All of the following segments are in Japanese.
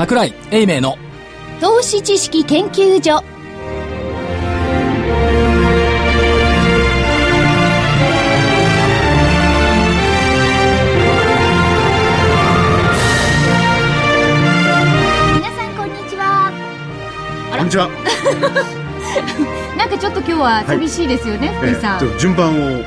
桜井英明の投資知識研究所。皆さんこんにちは。こんにちは。なんかちょっと今日は寂しいですよね、福井さん、ちょっと順番を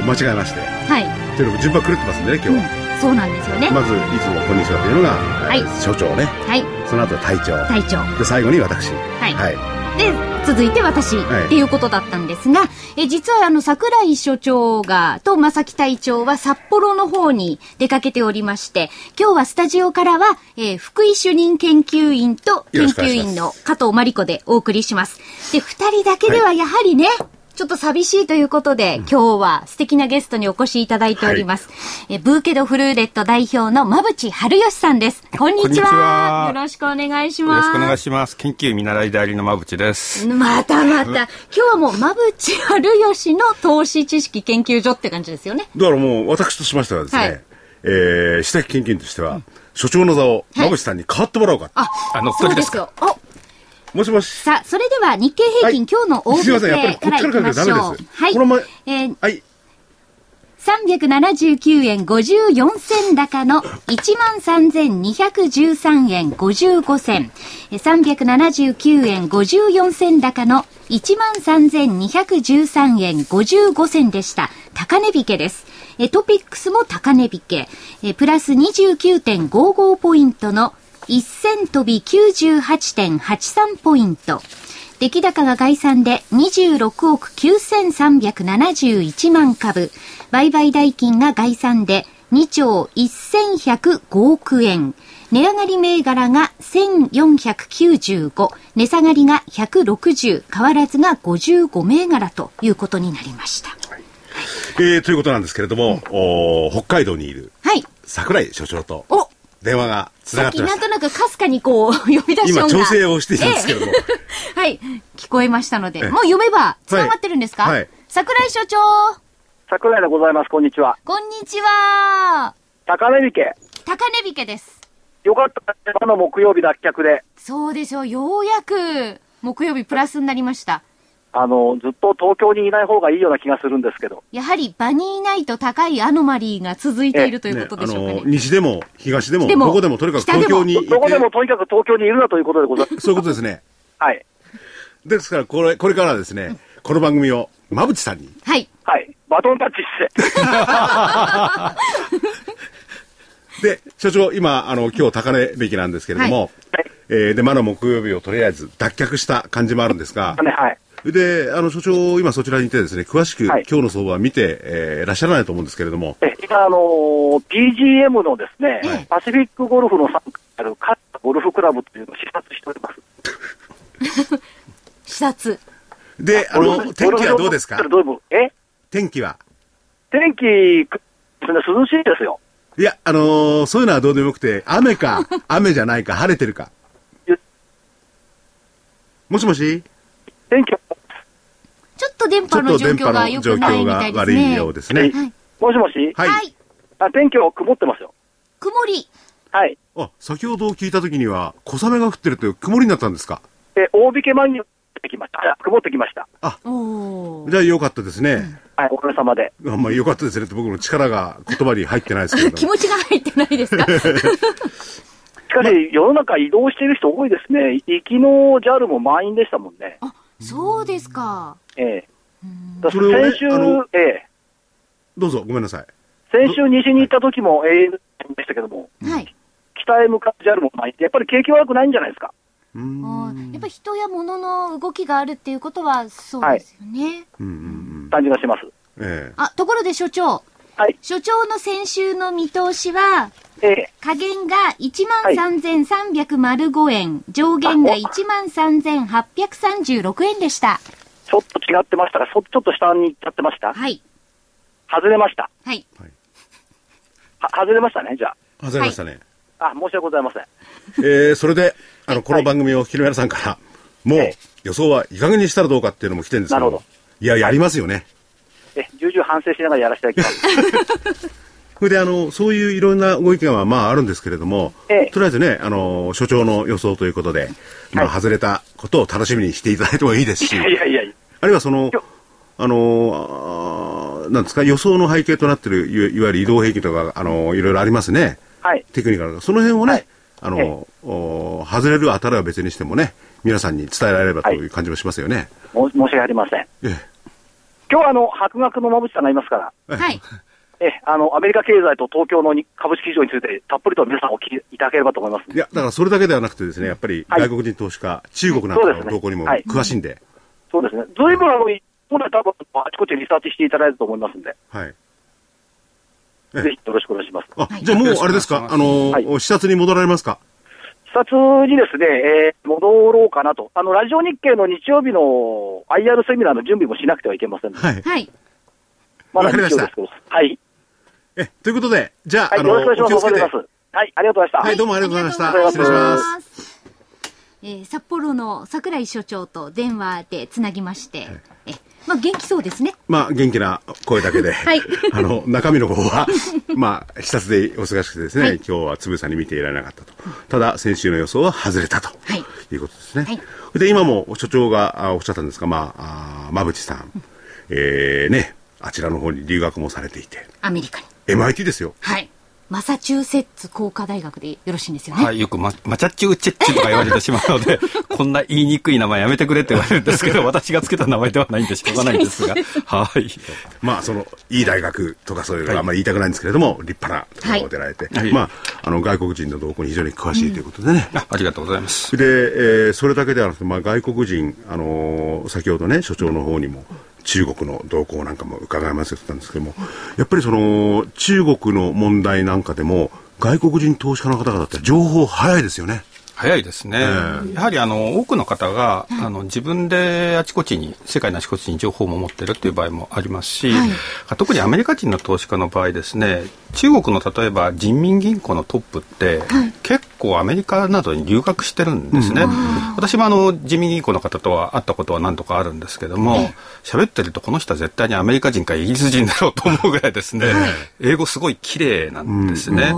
お間違えまして。はい、というのも順番狂ってますんでね、今日は。そうなんですよね、まず、いつもこんにちはというのが、い。えー所長ね。はい。その後隊長。隊長。で、最後に私。はい。はい。で続いて私、はい。っていうことだったんですがえ実はあの桜井所長がと正木隊長は札幌の方に出かけておりまして今日はスタジオからは、えー福井主任研究員と研究員の加藤真理子でお送りします。で二人だけではやはりね、ちょっと寂しいということで、今日は素敵なゲストにお越しいただいております。えブーケドフルーレット代表の馬淵春吉さんです。こんにちは。よろしくお願いしよます。ろしくお願いします。研究見習い代理の馬淵です。またまた。今日はもう、馬淵春吉の投資知識研究所って感じですよね。だからもう、私としましてはですね、はいえー、私的研究員としては、所長の座を、はい馬淵さんに代わってもらおうか。あ、あ乗っそうで取りですすかよ。おもしもし。さあ、それでは日経平均、はい今日の大引けからいきましょう。はいこの前、。えー、はい。379円54銭高の13,213円55銭。えー379円54銭高の13,213円55銭でした。高値引けです。えートピックスも高値引け。えープラス29.55ポイントの1000飛び98.83ポイント。出来高が概算で26億9371万株。売買代金が概算で2兆1105億円。値上がり銘柄が1495。値下がりが160。変わらずが55銘柄ということになりました。えー、ということなんですけれども、おー北海道にいるはい。桜井所長とお電話がつながさってきなん。となくかすかにこう、呼び出し今、調整をしていたんですけれども。ええ はい。聞こえましたので。ええもう読めば、繋がってるんですか？はいはい桜井所長桜井でございます。こんにちは。こんにちは。高値引け。高値引けです。よかった。あの木曜日脱却で、そうですよ。ようやく、木曜日プラスになりました。あの、ずっと東京にいない方がいいような気がするんですけど。やはり場にいないと高いアノマリーが続いているということでしょうかね。あの西でも東でもでもどこでもとにかく東京にいてどこでもとにかく東京にいるなということでございます。そういうことですねはい。ですからこれこれからはですねこの番組を馬淵さんにはい。はい。バトンタッチして。で所長今あの今日高値引きなんですけれども、はいえーでまだ木曜日をとりあえず脱却した感じもあるんですがね、はい。であの所長今そちらにいてですね詳しく、はい。今日の相場は見て、えーいらっしゃらないと思うんですけれども。え、今、あのー PGM のですね、はい。パシフィックゴルフの参加ある勝田ゴルフクラブというのを視察しております。視察。であの天気はどうですか？え？天気は？天気、涼しいですよ。いやあのーそういうのはどうでもよくて雨か 雨じゃないか晴れてるか。もしもし？天気は、ちょっと電波の状況が良くないみたいですね。悪いようですね。はい。もしもし、はい。はい。あ天気は曇ってますよ。曇り。はい。あ、先ほど聞いたときには、小雨が降ってるという曇りになったんですか？で、大引け間にってきました。あ曇ってきました。おー。じゃあよかったですね。はい、おかげさまで。あまあよかったですねって僕の力が言葉に入ってないですけれど気も。持ちが入ってないですか？しかし、世の中移動している人多いですね。行きの JAL も満員でしたもんね。あ、そうですか。ええだそれをね先週、あのええどうぞ、ごめんなさい。先週西に行った時も AN でしたけども、はい。北へ向かう JAL も満員で、やっぱり景気悪くないんじゃないですか。うん。ーやっぱり人や物の動きがあるっていうことはそうですよね。うんうんうん。感じがします。ええあ、ところで所長。はい。所長の先週の見通しは、ええ下限が13,305円、上限があお13,836円でした。ちょっと違ってましたが、そちょっと下に行っちゃってました？はい。外れました。はい。は外れましたね、じゃ外れましたね。あ。あ、申し訳ございません。えーそれで、あの、この番組をお聞きの皆さんから、もうええ、予想はいい加減にしたらどうかっていうのも来てるんですけど。なるほどいや、やりますよね。え、重々反省しながらやらせていただきます。それであのそういういろんなご意見はまああるんですけれども、ええ。とりあえずねあの所長の予想ということで、まあ、はい外れたことを楽しみにしていただいてもいいですし、いやいやいやいや。あるいはそのよあのなんですか予想の背景となっているいわいわゆる移動兵器とかあのいろいろありますね。はい。テクニカルなその辺をね、はい。あの、お外れる当たるは別にしてもね皆さんに伝えられればという感じもしますよね。も申し訳ありません。え今日はあの、博学の馬淵さんがいますから、えはい。え、あの、アメリカ経済と東京のに株式市場について、たっぷりと皆さんお聞きいただければと思います。いや、だからそれだけではなくてですね、やっぱりはい外国人投資家、中国なんかの動向にもはい詳しいんで、そうですね。ずいぶんあの、本来多分、あちこちリサーチしていただいると思いますんで、はい。えぜひよろしくお願いします。あ、はいじゃあもうあれですか、あのはいー、視察に戻られますか？視察にですね、えー戻ろうかなと。あの、ラジオ日経の日曜日の IR セミナーの準備もしなくてはいけませんので、はい。はい。まだ日曜ですけど、はい。え、ということで、じゃあ、はい、あのよろしくお願いします。はい、ありがとうございました。はいどうもありがとうございましたありがとうござい失礼しま。ますえー札幌の櫻井所長と電話でつなぎまして、え、まあ元気そうですね。まあ、元気な声だけで、はい あの、中身の方は、まあ、視察でお忙しくてですね、はい今日はつぶさに見ていられなかったと。ただ、先週の予想は外れたと、はいい、うことですね。はいで、今も所長があおっしゃったんですが、まあ、あ馬淵さん、えー、ね、あちらの方に留学もされていて、アメリカに。MIT ですよ。はい。マサチューセッツ工科大学でよろしいんですよね。はい、よくママチャチューチェッチュとか言われてしまうので、こんな言いにくい名前やめてくれって言われるんですけど、私がつけた名前ではないんでしょうがないんですが、はい。まあ、その、いい大学とかそういうのはあんまり言いたくないんですけれども、立派なところを出られて、はいまあ、あの、外国人の動向に非常に詳しいということでね。あありがとうございます。で、えーそれだけではなくて、まあ、外国人、あのー先ほどね、所長の方にも、中国の動向なんかも伺いますってたんですけども、やっぱりその、中国の問題なんかでも、外国人投資家の方々って情報早いですよね。早いですね。やはりあの多くの方が、あの自分であちこちに世界のあちこちに情報も持ってるっていう場合もありますし、はい。特にアメリカ人の投資家の場合ですね中国の例えば人民銀行のトップって、結構アメリカなどに留学してるんですね。私もあの人民銀行の方とは会ったことは何度かあるんですけども喋ってるとこの人は絶対にアメリカ人かイギリス人だろうと思うぐらいですね、英語すごい綺麗なんですね。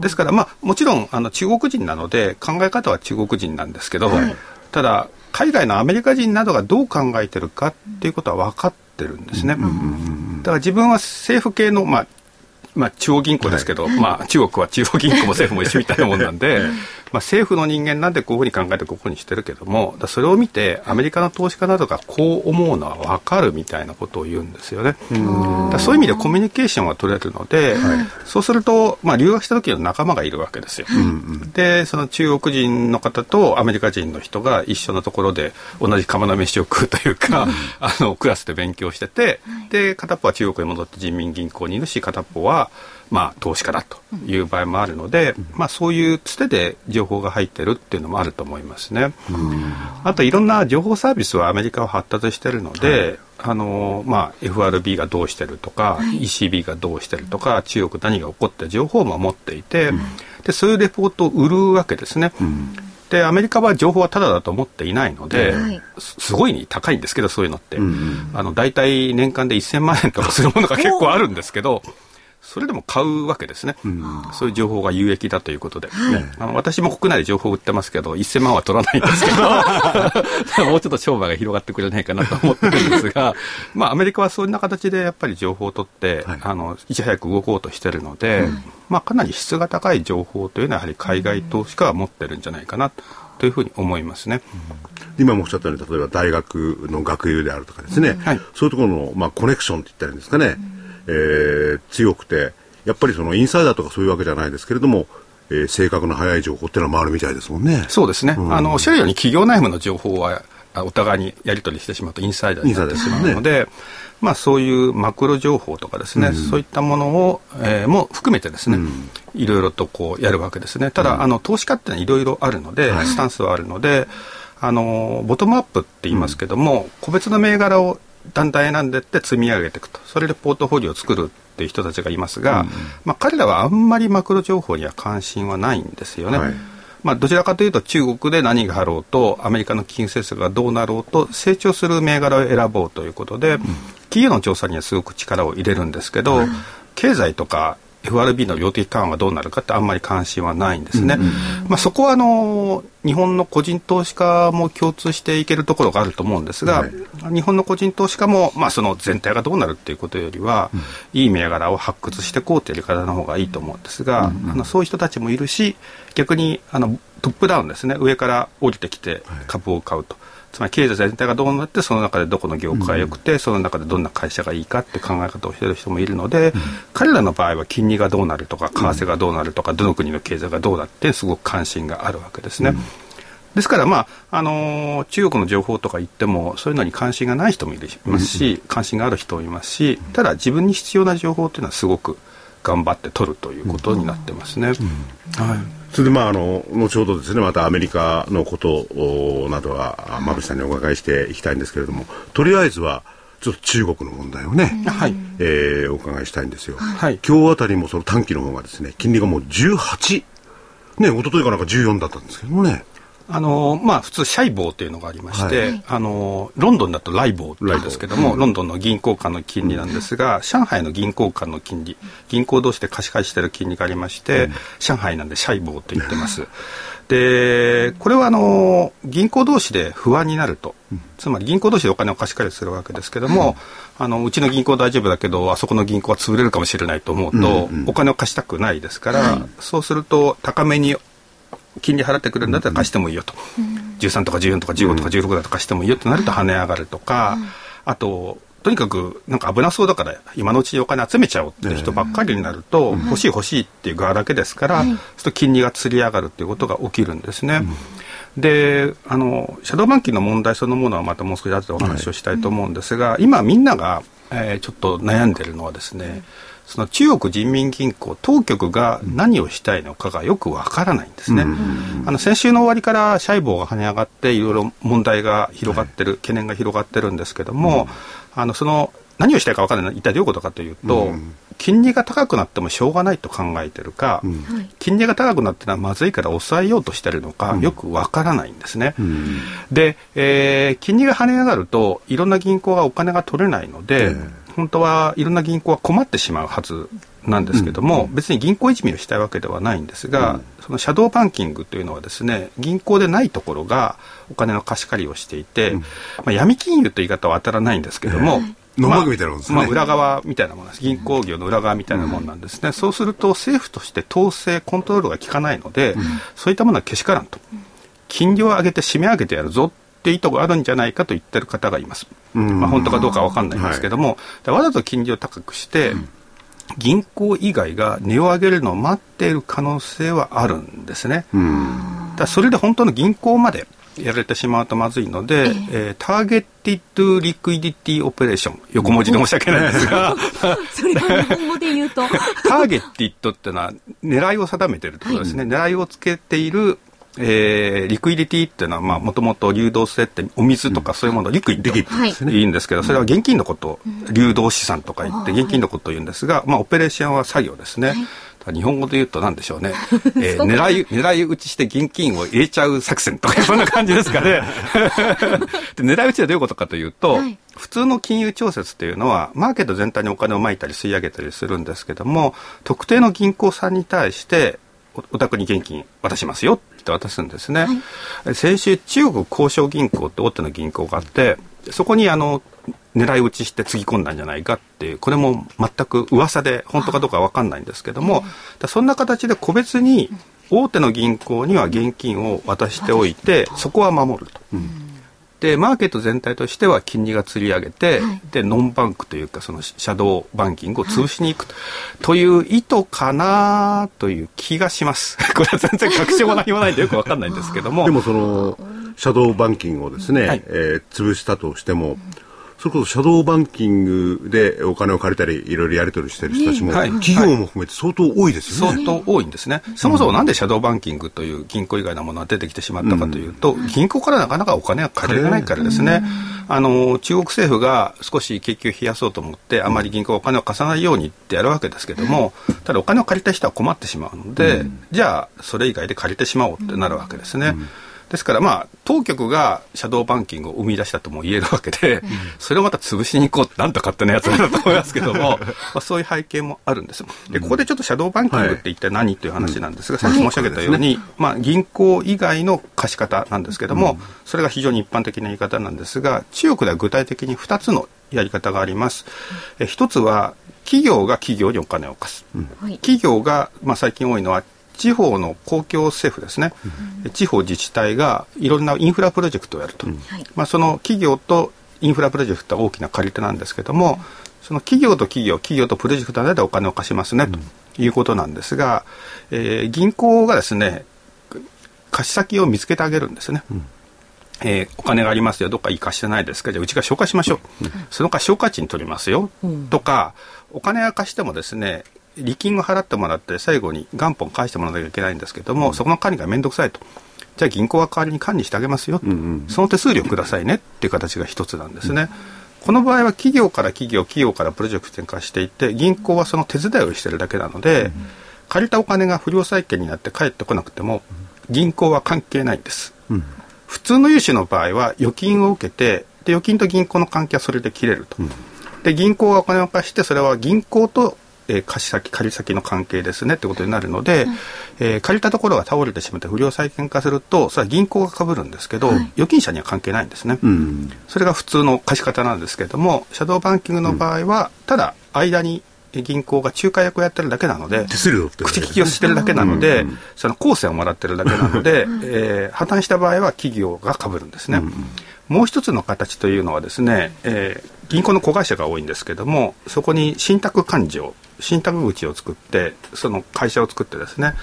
ですから、まあ、もちろんあの中国人なので考え方は中国人なんですけど、ただ海外のアメリカ人などがどう考えてるかっていうことは分かってるんですね。だから自分は政府系の、まあまあ、中央銀行ですけど、まあ、中国は中央銀行も政府も一緒みたいなもんなんで、まあ、政府の人間なんでこういうふうに考えてここにしてるけどもそれを見てアメリカの投資家などがこう思うのは分かるみたいなことを言うんですよね。そういう意味でコミュニケーションは取れるので、そうすると、まあ、留学した時の仲間がいるわけですよ。でその中国人の方とアメリカ人の人が一緒のところで同じ釜の飯を食うというか、あのクラスで勉強してて、で片っぽは中国に戻って人民銀行にいるし片っぽはまあ、投資家だという場合もあるので、まあ、そういうつてで情報が入ってるっていうのもあると思いますね。あといろんな情報サービスはアメリカは発達してるので、あのまあ、FRB がどうしてるとか、ECB がどうしてるとか中国何が起こって情報も持っていて、でそういうレポートを売るわけですね。でアメリカは情報はタダだと思っていないので、はい。すすごいに高いんですけどそういうのって、あの大体年間で1000万円とかするものが結構あるんですけどそれでも買うわけですね、そういう情報が有益だということで、あの私も国内で情報を売ってますけど1000万は取らないんですけど。もうちょっと商売が広がってくれないかなと思ってるんですが、まあ、アメリカはそんな形でやっぱり情報を取って、はい。あのいち早く動こうとしてるので、まあ、かなり質が高い情報というのはやはり海外投資家は持ってるんじゃないかなというふうに思いますね。今もおっしゃったように、例えば大学の学友であるとかですね、はい。そういうところの、まあ、コネクションって言ったらいいんですかね、えー強くて、やっぱりそのインサイダーとかそういうわけじゃないですけれども、えー正確な早い情報っていうのは回るみたいですもんね。そうですね、あのおっしゃるように企業内部の情報はあお互いにやり取りしてしまうとインサイダーになってしまうので、まあ、そういうマクロ情報とかですね、そういったものを、えーも含めてですね、いろいろとこうやるわけですね。ただ、あの投資家ってのはいろいろあるので、スタンスはあるのであのボトムアップって言いますけども、個別の銘柄をだんだん選んでいって積み上げていくと。それでポートフォリオを作るっていう人たちがいますが、まあ、彼らはあんまりマクロ情報には関心はないんですよね。はい。まあ、どちらかというと中国で何があろうとアメリカの金融政策がどうなろうと成長する銘柄を選ぼうということで、企業の調査にはすごく力を入れるんですけど、経済とか FRB の量的緩和がどうなるかってあんまり関心はないんですね。まあ、そこはあの日本の個人投資家も共通していけるところがあると思うんですが、はい、日本の個人投資家も、まあ、その全体がどうなるっていうことよりは、うん、いい銘柄を発掘していこうというやり方の方がいいと思うんですが、うん、あのそういう人たちもいるし逆にあのトップダウンですね。上から降りてきて株を買うと。はいつまり経済全体がどうなってその中でどこの業界が良くて、うん、その中でどんな会社がいいかって考え方をしている人もいるので、うん、彼らの場合は金利がどうなるとか為替がどうなるとか、どの国の経済がどうなってすごく関心があるわけですね。ですから、まああのー、中国の情報とか言ってもそういうのに関心がない人もいますし、関心がある人もいますしただ自分に必要な情報というのはすごく頑張って取るということになってますね。はい。それでまああの後ほどですねまたアメリカのことなどは馬渕さんにお伺いしていきたいんですけれどもとりあえずはちょっと中国の問題をね、はい。えー、お伺いしたいんですよ、はい、今日あたりもその短期の方がですね金利がもう18ね一昨日かなんか14だったんですけどもねあのまあ、普通、シャイボーというのがありまして、はい、あのロンドンだとライボーって言うんですけども、ロンドンの銀行間の金利なんですが、上海の銀行間の金利、銀行同士で貸し借りしている金利がありまして、うん、上海なんでシャイボーと言ってます。で、これはあの銀行同士で不安になると、つまり銀行同士でお金を貸し借りするわけですけども、あのうちの銀行大丈夫だけど、あそこの銀行は潰れるかもしれないと思うと、うん。うん、お金を貸したくないですから、そうすると高めに金利払ってくるんだったら貸してもいいよと、うん、13とか14とか15とか16だと貸してもいいよとなると跳ね上がるとか、うん、あととにかくなんか危なそうだから今のうちにお金集めちゃおうって人ばっかりになると、欲しい欲しいっていう側だけですから、そうすると金利がつり上がるっていうことが起きるんですね。であのシャドーバンキングの問題そのものはまたもう少し後でお話をしたいと思うんですが、今みんなが、えー、ちょっと悩んでるのはですね、その中国人民銀行当局が何をしたいのかがよくわからないんですね、あの先週の終わりからシャイボーが跳ね上がっていろいろ問題が広がってる、はい、懸念が広がってるんですけども、あのその何をしたいか分からない一体どういうことかというと、うん、金利が高くなってもしょうがないと考えてるか、うん、金利が高くなってのはまずいから抑えようとしてるのか、よく分からないんですね。うん、で、えー、金利が跳ね上がるといろんな銀行がお金が取れないので、本当はいろんな銀行は困ってしまうはずなんですけども、うん、別に銀行いじめをしたいわけではないんですが、うん、そのシャドーバンキングというのはですね銀行でないところがお金の貸し借りをしていて、うん、まあ、闇金融という言い方は当たらないんですけども、えー、まあ、みたいなもんですね、まあ、裏側みたいなものです。銀行業の裏側みたいなものなんですね、そうすると政府として統制コントロールが効かないので、そういったものはけしからん。と金利を上げて締め上げてやるぞって意図があるんじゃないかと言ってる方がいます。まあ、本当かどうかわかんないんですけども、はい、わざと金利を高くして、銀行以外が値を上げるのを待っている可能性はあるんですね。だそれで本当の銀行までやられてしまうとまずいので、ええ。ー、 targeted liquidity operation 横文字で申し訳ないんですが。それが日本語で言うと。ターゲッティッドっていうのは狙いを定めているということですね、はい、狙いをつけているえー、 liquidity っていうのはもともと流動性ってお水とかそういうものを liquid い。いんですけどそれは現金のこと流動資産とか言って現金のことを言うんですが、まあ、オペレーションは作業ですね。日本語で言うと何でしょうね、えー、狙い狙い撃ちして現金を入れちゃう作戦とかそんな感じですかね。で狙い撃ちはどういうことかというと、はい、普通の金融調節というのはマーケット全体にお金をまいたり吸い上げたりするんですけども特定の銀行さんに対してお宅に現金渡しますよって渡すんですね、はい、先週中国交渉銀行って大手の銀行があってそこにあの狙い撃ちしてつぎ込んだんじゃないかっていうこれも全く噂で本当かどうか分かんないんですけども、そんな形で個別に大手の銀行には現金を渡しておいてそこは守ると。うんでマーケット全体としては金利がつり上げて、はい、でノンバンクというかそのシャドーバンキングを潰しに行くと。はい、う意図かなという気がします。これは全然確証も何もないんでよくわかんないんですけども。でもそのシャドーバンキングをですね、はい、えー、潰したとしても、うんそれこそシャドーバンキングでお金を借りたり、いろいろやり取りしてる人たちも、はい、企業も含めて相当多いですよね。相当多いんですね。そもそもなんでシャドーバンキングという銀行以外のものが出てきてしまったかというと、うん、銀行からなかなかお金が借りれないからですね。あの中国政府が少し景気を冷やそうと思ってあまり銀行お金を貸さないようにってやるわけですけどもただお金を借りた人は困ってしまうので、うん、じゃあそれ以外で借りてしまおうってなるわけですね。ですからまあ当局がシャドーバンキングを生み出したとも言えるわけで、それをまた潰しに行こうってなんと勝手なやつなんだと思いますけども まあそういう背景もあるんですでここでちょっとシャドーバンキングって一体何、という話なんですが、さっき申し上げたように、まあ、銀行以外の貸し方なんですけども、それが非常に一般的な言い方なんですが中国では具体的に2つのやり方があります。え一つは企業が企業にお金を貸す、企業が、まあ、最近多いのは地方の公共政府ですね、うん、地方自治体がいろんなインフラプロジェクトをやると、うん、まあ、その企業とインフラプロジェクトは大きな借り手なんですけども、うん、その企業と企業企業とプロジェクトの間でお金を貸しますね、ということなんですが、えー、銀行がですね貸し先を見つけてあげるんですね。えー、お金がありますよ、どっかいい貸してないですか、じゃあうちが紹介しましょう、うん、その貸し価値に取りますよ、うん、とか、お金は貸してもですね、利金を払ってもらって最後に元本返してもらわなきゃいけないんですけども、うん、そこの管理が面倒くさいと。じゃあ銀行は代わりに管理してあげますよ、うんうん、その手数料くださいねっていう形が一つなんですね。うん、この場合は企業から企業、企業からプロジェクトに貸していて、銀行はその手伝いをしてるだけなので、うん、借りたお金が不良債権になって返ってこなくても、銀行は関係ないんです。うん、普通の融資の場合は預金を受けて、で預金と銀行の関係はそれで切れると。で銀行がお金を貸してそれは銀行とえー、貸し先借り先の関係ですねってことになるので、うん、えー、借りたところが倒れてしまって不良債権化するとそれは銀行がかぶるんですけど、はい、預金者には関係ないんですね、うん、それが普通の貸し方なんですけれどもシャドーバンキングの場合は、ただ間に銀行が仲介役をやってるだけなので、口利きをしてるだけなので、その公線をもらってるだけなので、えー、破綻した場合は企業がかぶるんですね。もう一つの形というのはですね、えー、銀行の子会社が多いんですけども、そこに信託勘定信託口を作ってその会社を作ってですね。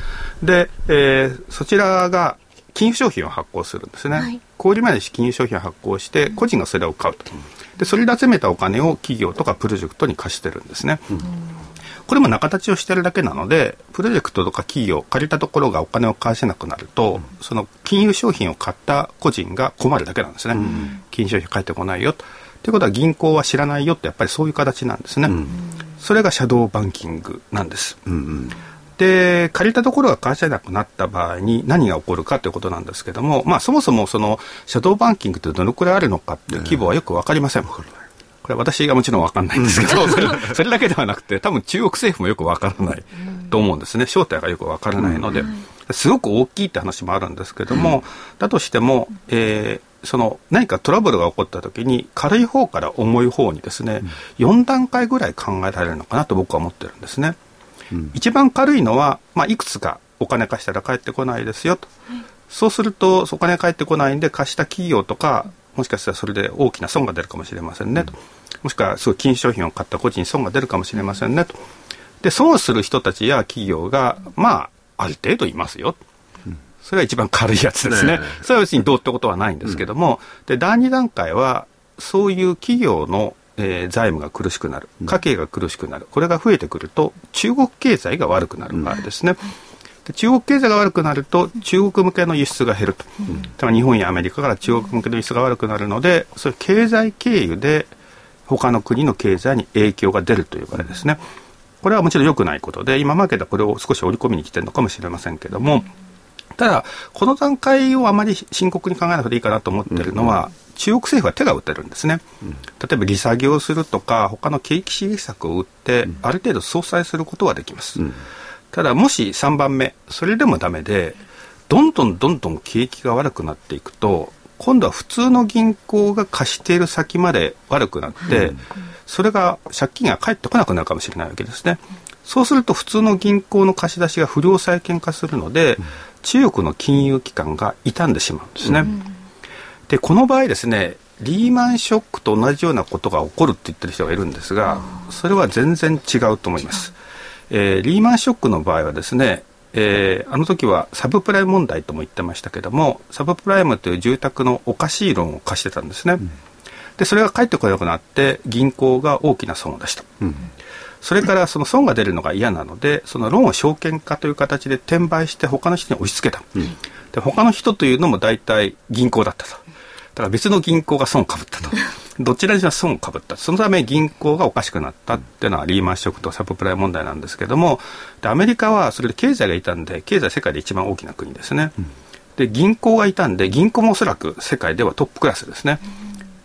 で、えー、そちらが金融商品を発行するんですね、はい、小売前に金融商品を発行して個人がそれを買うと。でそれで集めたお金を企業とかプロジェクトに貸してるんですね、うん、これも仲立ちをしてるだけなのでプロジェクトとか企業借りたところがお金を返せなくなると、うん、その金融商品を買った個人が困るだけなんですね、うん、金融商品返ってこないよと。ということは銀行は知らないよってやっぱりそういう形なんですね。それがシャドーバンキングなんです。うんうん、で借りたところが返せなくなった場合に何が起こるかということなんですけども、まあ、そもそもそのシャドーバンキングってどのくらいあるのかっていう規模はよく分かりません。これ私がもちろん分かんないんですけど、それそれだけではなくて多分中国政府もよく分からないと思うんですね正体がよく分からないので、すごく大きいって話もあるんですけども、だとしても、えー、その何かトラブルが起こった時に軽い方から重い方にですね、うん、4段階ぐらい考えられるのかなと僕は思ってるんですね。うん、一番軽いのは、まあ、いくつかお金貸したら返ってこないですよと、はい、そうするとお金返ってこないんで貸した企業とかもしかしたらそれで大きな損が出るかもしれませんねと、もしくはすごい金商品を買った個人に損が出るかもしれませんねと。で損をする人たちや企業がまあある程度いますよそれが一番軽いやつですね。ねそれは別にどうってことはないんですけども、うん、で、第二段階は、そういう企業の、えー、財務が苦しくなる、家計が苦しくなる、これが増えてくると、中国経済が悪くなる場合ですね。で中国経済が悪くなると中国向けの輸出が減ると、うん、日本やアメリカから中国向けの輸出が悪くなるのでそういう経済経由で他の国の経済に影響が出るという場合ですね。これはもちろん良くないことで今まででこれを少し織り込みに来てるのかもしれませんけども、ただ、この段階をあまり深刻に考えなくていいかなと思っているのは、うん、中国政府は手が打てるんですね、うん、例えば利下げをするとか、他の景気刺激策を打って、ある程度相殺することはできます。うん、ただ、もし3番目、それでもだめで、どんどんどんどん景気が悪くなっていくと、今度は普通の銀行が貸している先まで悪くなって、それが借金が返ってこなくなるかもしれないわけですね。そうすると普通の銀行の貸し出しが不良債権化するので、中国の金融機関が傷んでしまうんですね。うん、でこの場合ですねリーマンショックと同じようなことが起こるって言ってる人がいるんですがそれは全然違うと思います。えー、リーマンショックの場合はですねえー、あの時はサブプライム問題とも言ってましたけどもサブプライムという住宅のおかしいローンを貸してたんですね、うん、でそれが返ってこなくなって銀行が大きな損を出した、うん、それからその損が出るのが嫌なので、そのローンを証券化という形で転売して他の人に押し付けた。うん、で他の人というのも大体銀行だったと。だから別の銀行が損をかぶったと。どちらにしろ損をかぶった。そのため銀行がおかしくなったっていうのはリーマンショックとサブプライ問題なんですけども、でアメリカはそれで経済がいたんで、経済世界で一番大きな国ですね。うんで銀行がいたんで銀行もおそらく世界ではトップクラスですね、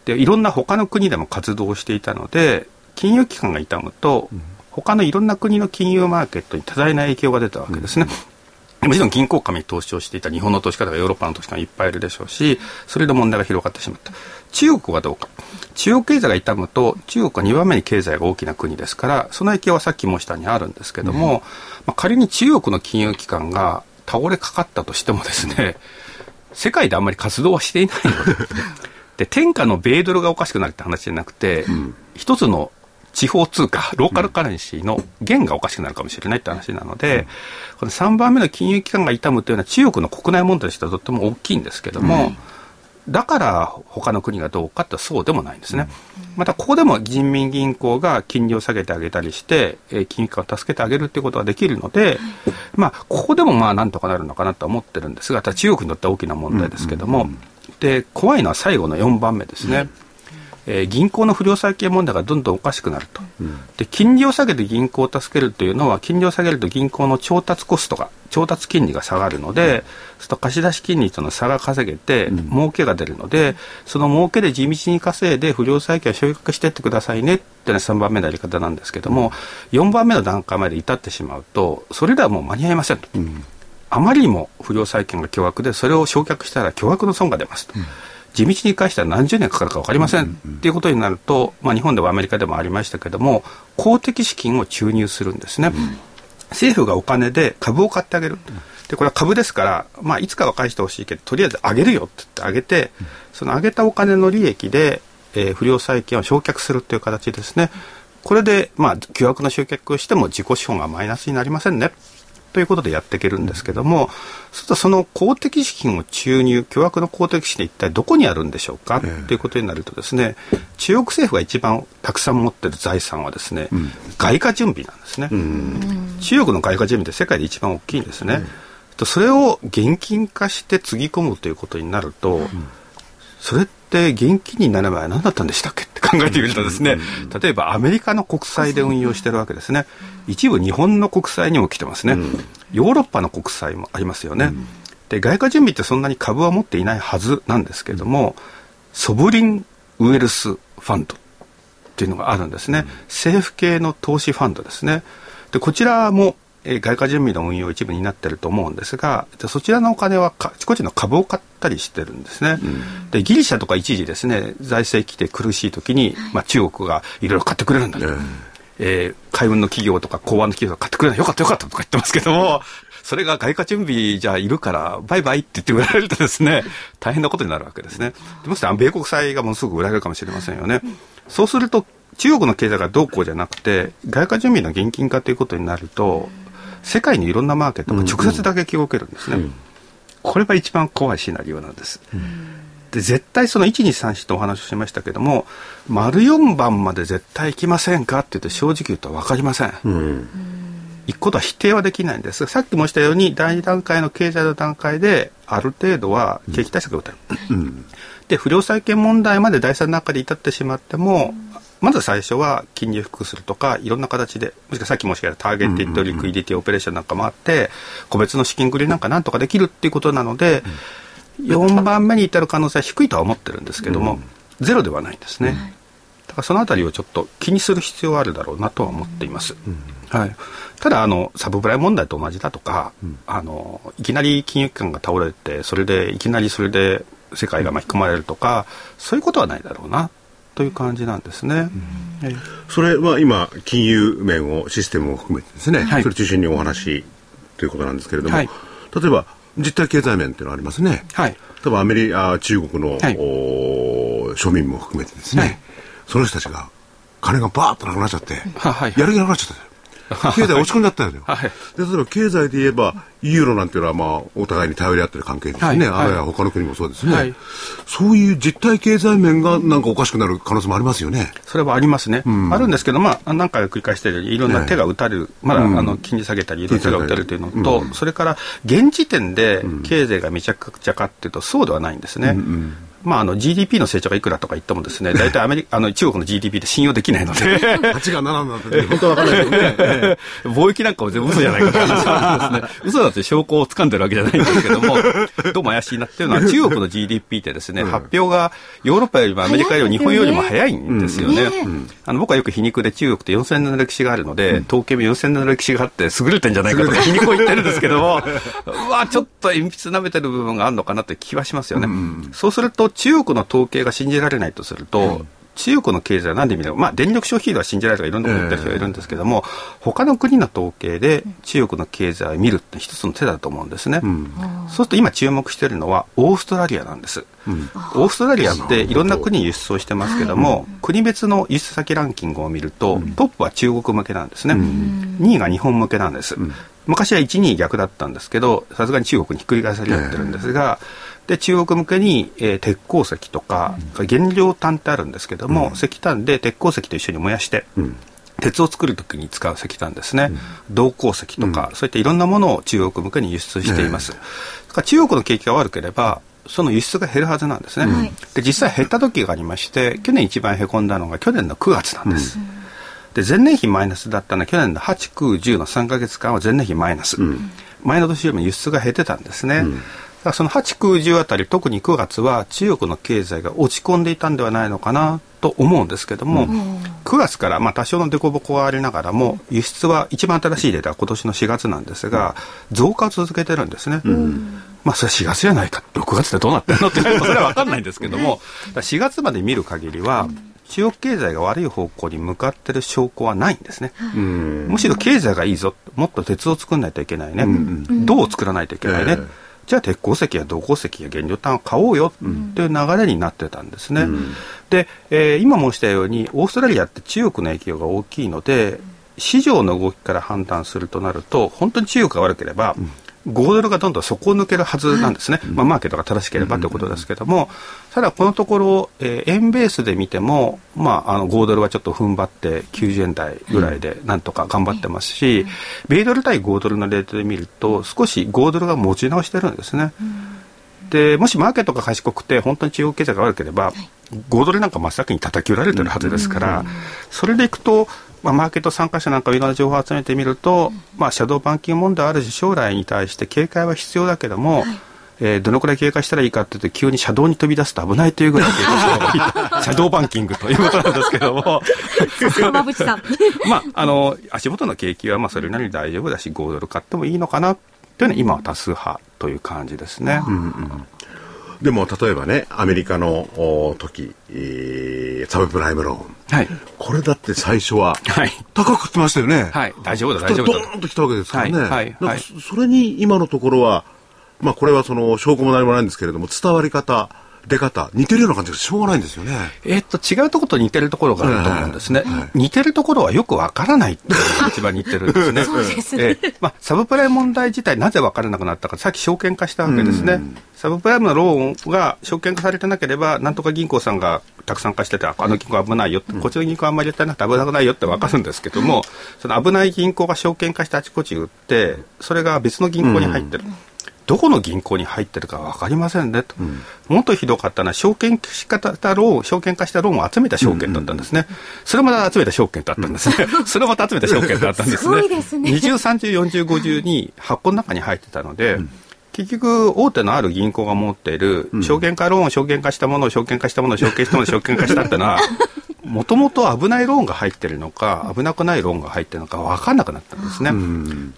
でいろんな他の国でも活動していたので金融機関が傷むと、他のいろんな国の金融マーケットに多大な影響が出たわけですね、もちろん銀行間に投資をしていた日本の投資家とかヨーロッパの投資家がいっぱいいるでしょうし、それで問題が広がってしまった。中国はどうか。中国経済が痛むと、中国は2番目に経済が大きな国ですから、その影響はさっき申したにあるんですけども、うん、まあ、仮に中国の金融機関が倒れかかったとしてもですね、世界であんまり活動はしていないので、で、天下の米ドルがおかしくなるって話じゃなくて、うん、一つの地方通貨、ローカルカレンシーの元がおかしくなるかもしれないって話なので、この3番目の金融機関が痛むというのは中国の国内問題としてはとっても大きいんですけども、だから他の国がどうかってそうでもないんですね。またここでも人民銀行が金利を下げてあげたりして、えー、金融機関を助けてあげるっていうことができるので、まあここでもまあなんとかなるのかなと思ってるんですが、ただ中国にとっては大きな問題ですけども、で怖いのは最後の4番目ですね。えー、銀行の不良債権問題がどんどんおかしくなると、うん、で金利を下げて銀行を助けるというのは金利を下げると銀行の調達コストが調達金利が下がるので、うん、と貸し出し金利との差が稼げて、うん、儲けが出るのでその儲けで地道に稼いで不良債権を償却していってくださいねっていうのは3番目のやり方なんですけども4番目の段階まで至ってしまうとそれではもう間に合いませんと。あまりにも不良債権が巨額でそれを償却したら巨額の損が出ますと。地道に返したら何十年かかるか分かりませんっていうことになると、まあ、日本でもアメリカでもありましたけども公的資金を注入するんですね。政府がお金で株を買ってあげる。で、これは株ですから、まあ、いつかは返してほしいけど、とりあえず上げるよって言ってあげて、その上げたお金の利益で、えー、不良債権を償却するという形ですね。これで、まあ、巨額な集客をしても自己資本がマイナスになりませんね。ということでやっていけるんですけども、そうその公的資金を注入、巨額の公的資金一体どこにあるんでしょうか、えということになるとですね、中国政府が一番たくさん持ってる財産はですね、うん、外貨準備なんですね、うん、中国の外貨準備って世界で一番大きいんですね。うん、それを現金化してつぎ込むということになると、それって現金になる前は何だったんでしたっけって考えてみるとですね、例えばアメリカの国債で運用してるわけですね。一部日本の国債にも来てますね、うん、ヨーロッパの国債もありますよね、うん、で外貨準備ってそんなに株は持っていないはずなんですけれども、ソブリンウェルスファンドっていうのがあるんですね、政府系の投資ファンドですね。でこちらもえ外貨準備の運用一部になってると思うんですがそちらのお金はあちこちの株を買ったりしてるんですね、うん、でギリシャとか一時ですね財政危機で苦しい時に、まあ、中国がいろいろ買ってくれるんだと、うん。えー、海運の企業とか港湾の企業が買ってくれないよかったよかったとか言ってますけども、それが外貨準備じゃいるから、バイバイって言って売られるとですね、大変なことになるわけですね。でもして米国債がものすごく売られるかもしれませんよね。そうすると、中国の経済がどうこうじゃなくて、外貨準備の現金化ということになると、世界にいろんなマーケットが直接打撃を受けるんですね。これが一番怖いシナリオなんです。うん。で絶対その1234とお話をしましたけども丸4番まで絶対行きませんかって言って正直言うと分かりません、うん、行くことは否定はできないんです。さっきもしたように第2段階の経済の段階である程度は景気対策を打てる、うん、で不良債権問題まで第3段階で至ってしまっても、まず最初は金利を低くするとかいろんな形でもしくはさっき申し上げたターゲティッドリクイディティオペレーションなんかもあって個別の資金繰りなんかなんとかできるっていうことなので、うん4番目に至る可能性は低いとは思ってるんですけども、うん、ゼロではないんですね。だからそのあたりをちょっと気にする必要はあるだろうなとは思っています。うん、はい、ただあの、サブプライ問題と同じだとか、うん、あのいきなり金融機関が倒れて、それでいきなりそれで世界が巻き込まれるとか、そういうことはないだろうなという感じなんですね。うん、それは今、金融面を、システムを含めてですね、はい、それ中心にお話ということなんですけれども、はい、例えば、実体経済面っていうのはありますね。はい。例えばアメリカ、中国の、はい、お庶民も含めてですね、はい、その人たちが金がバーッとなくなっちゃって、はい、やる気なくなっちゃった 経済落ち込んじゃったよ、はい、で例えば経済で言えばユーロなんていうのは、まあ、お互いに頼り合ってる関係ですね、はい、あるいは他の国もそうですね、はい、そういう実体経済面がなんかおかしくなる可能性もありますよね。それはありますね、うん、あるんですけど、まあ、何回繰り返しているようにいろんな手が打たれる、まだ、うん、あの金利下げたりいろんな手が打たれるというのと、うん、それから現時点で経済がめちゃくちゃかっていうとそうではないんですね、うんまあ、あの GDP の成長がいくらとか言ってもですね、大体アメリカ、あの中国の GDP で信用できないので。8が7になって本当は分からないよね。貿易なんかも全部嘘じゃないかという話なんですね。嘘だって証拠を掴んでるわけじゃないんですけども、どうも怪しいなっていうのは、中国の GDP ってですね、発表がヨーロッパよりもアメリカよりも日本よりも早いんですよね。あの僕はよく皮肉で中国って4000年の歴史があるので、統計も4000年の歴史があって優れてんじゃないかとか皮肉を言ってるんですけども、うわ、ちょっと鉛筆舐めてる部分があるのかなって気はしますよね。そうすると中国の統計が信じられないとすると、中国の経済は何で見る？か、まあ、電力消費量は信じられるとかいろんなこと言ってる人がいるんですけども、えー、他の国の統計で中国の経済を見るって一つの手だと思うんですね、うん、そうすると今注目しているのはオーストラリアなんです、うん、オーストラリアっていろんな国に輸出をしてますけども、国別の輸出先ランキングを見ると、トップは中国向けなんですね、うん、2位が日本向けなんです、昔は1、2位逆だったんですけど、さすがに中国にひっくり返されてるんですが、で中国向けに、えー、鉄鉱石とか、うん、原料炭ってあるんですけども、うん、石炭で鉄鉱石と一緒に燃やして、うん、鉄を作るときに使う石炭ですね、銅鉱石とか、そういったいろんなものを中国向けに輸出しています。だから中国の景気が悪ければその輸出が減るはずなんですね、で実際減った時がありまして去年一番へこんだのが去年の9月なんです、で前年比マイナスだったのは去年の8、9、10の3か月間は前年比マイナス、前の年よりも輸出が減ってたんですね、その8、9、10あたり、特に9月は中国の経済が落ち込んでいたんではないのかなと思うんですけども、うん、9月からまあ多少の凸凹はありながらも、輸出は一番新しいデータは今年の4月なんですが、増加を続けてるんですね。うん、まあそれは4月じゃないか、6月ってどうなってるの？ってそれは分かんないんですけども、4月まで見る限りは、中国経済が悪い方向に向かってる証拠はないんですね。むしろ経済がいいぞ、もっと鉄を作らないといけないね、銅を作らないといけないね。えーじゃあ鉄鉱石や銅鉱石や原料炭を買おうよ。という流れになってたんですね。うん、で、えー、今申したようにオーストラリアって中国の影響が大きいので市場の動きから判断するとなると本当に中国が悪ければ、5ドルがどんどん底を抜けるはずなんですね、はい、まあ、マーケットが正しければということですけども、ただこのところ、えー、円ベースで見ても、まあ、あの5ドルはちょっと踏ん張って90円台ぐらいでなんとか頑張ってますし、米ドル対5ドルのレートで見ると少し5ドルが持ち直してるんですね。でもしマーケットが賢くて本当に中国経済が悪ければ、5ドルなんか真っ先に叩き売られてるはずですから、それでいくとまあ、マーケット参加者なんかいろんな情報を集めてみると、まあ、シャドーバンキング問題あるし将来に対して警戒は必要だけども、はい。えー、どのくらい警戒したらいいかっていうと急に車道に飛び出すと危ないというぐらい警戒した方がいいシャドーバンキングということなんですけども。まああの足元の景気はまあそれなりに大丈夫だし5ドル買ってもいいのかなというのは今は多数派という感じですね。うんうんでも例えばねアメリカの時、えー、サブプライムローン、はい、これだって最初は高く来ましたよね、はい、大丈夫だ大丈夫だ。ドーンと来たわけですからね、はいはい、それに今のところはまあこれはその証拠も何もないんですけれども伝わり方出方、似てるような感じがしょうがないんですよね。えっと、違うところと似てるところがあると思うんですね。はいはい、似てるところはよくわからないっていうのが 一番似てるんですね。そうですね。えまあ、サブプライム問題自体なぜわからなくなったか、さっき証券化したわけですね。サブプライムのローンが証券化されてなければ、なんとか銀行さんがたくさん貸してて、あの銀行危ないよって、こっちの銀行あんまりやったら危なくないよってわかるんですけども、その危ない銀行が証券化してあちこち売って、それが別の銀行に入ってる。どこの銀行に入ってるか分かりませんねと、うん、もっとひどかったのは証券化したローン証券化したローンを集めた証券だったんですね、うん。うん、それまた集めた証券だったんですね、うん、それま た集めた証券だったんですね。すね。20、30、40、50に箱の中に入ってたので、うん結局、大手のある銀行が持っている、証券化ローンを証券化したものを証券化したものを証券したものを証券化したってのは、もともと危ないローンが入ってるのか、危なくないローンが入ってるのか分かんなくなったんですね。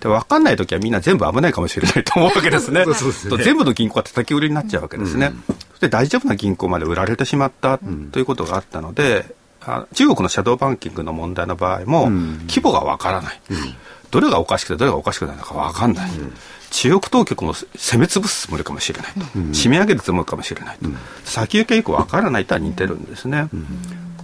で、分かんないときはみんな全部危ないかもしれないと思うわけですね。すね全部の銀行が叩き売りになっちゃうわけですね。そして大丈夫な銀行まで売られてしまったということがあったので、中国のシャドーバンキングの問題の場合も、規模が分からない。どれがおかしくてどれがおかしくないのか分かんない。中国当局も攻め潰すつもりかもしれないと、締め上げるつもりかもしれないと、先行きがよく分からないとは似てるんですね。